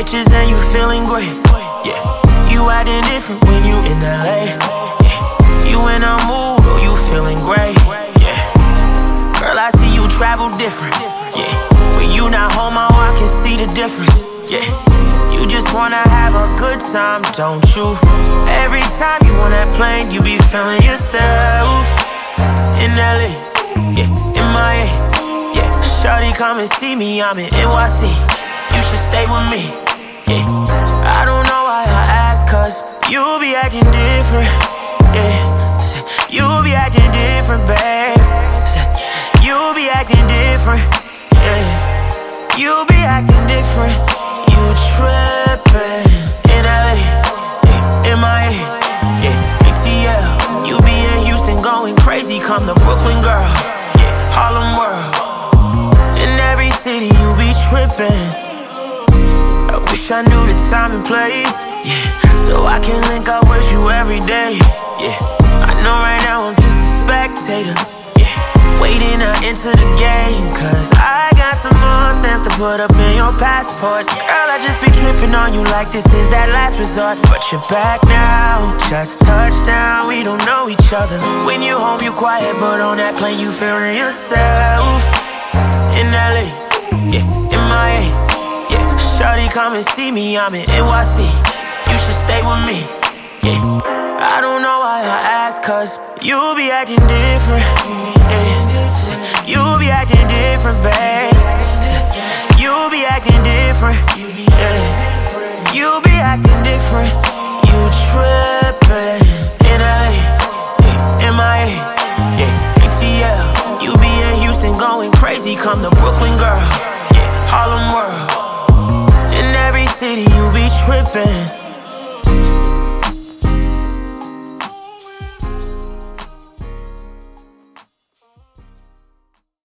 bitches and you feeling great. Yeah, you acting different when you in LA. Yeah, you in a mood or you feeling great. Yeah, girl, I see you travel different. Yeah, when you not home, oh, I can see the difference. Yeah, you just wanna have a good time, don't you? Every time you on that plane, you be feeling yourself. In LA, yeah, in Miami, yeah. Shawty, come and see me, I'm in NYC. You should stay with me, yeah. I don't know why I ask, cause you be acting different, yeah. Say, you be acting different, babe. Say, you be acting different, yeah. You be acting different You trippin' in LA, yeah, MIA, yeah, ATL. You be in Houston going crazy, come to Brooklyn, girl, yeah, Harlem World. In every city you be trippin'. I knew the time and place, yeah, so I can link up with you every day, yeah. I know right now I'm just a spectator, yeah, waiting to enter the game, cause I got some more stamps to put up in your passport. Girl, I just be tripping on you like this is that last resort. But you're back now, just touchdown. We don't know each other. When you home, you quiet, but on that plane, you feeling yourself. In LA, yeah, in Miami, come and see me. I'm in NYC. You should stay with me, yeah. I don't know why I ask, cause you be acting different. Yeah. You be acting different, babe. You be acting different. Yeah. You be acting different. You trippin' in yeah. MIA, yeah. ATL. You be in Houston going crazy. Come to Brooklyn, girl. Yeah. Harlem World. City, you be trippin'.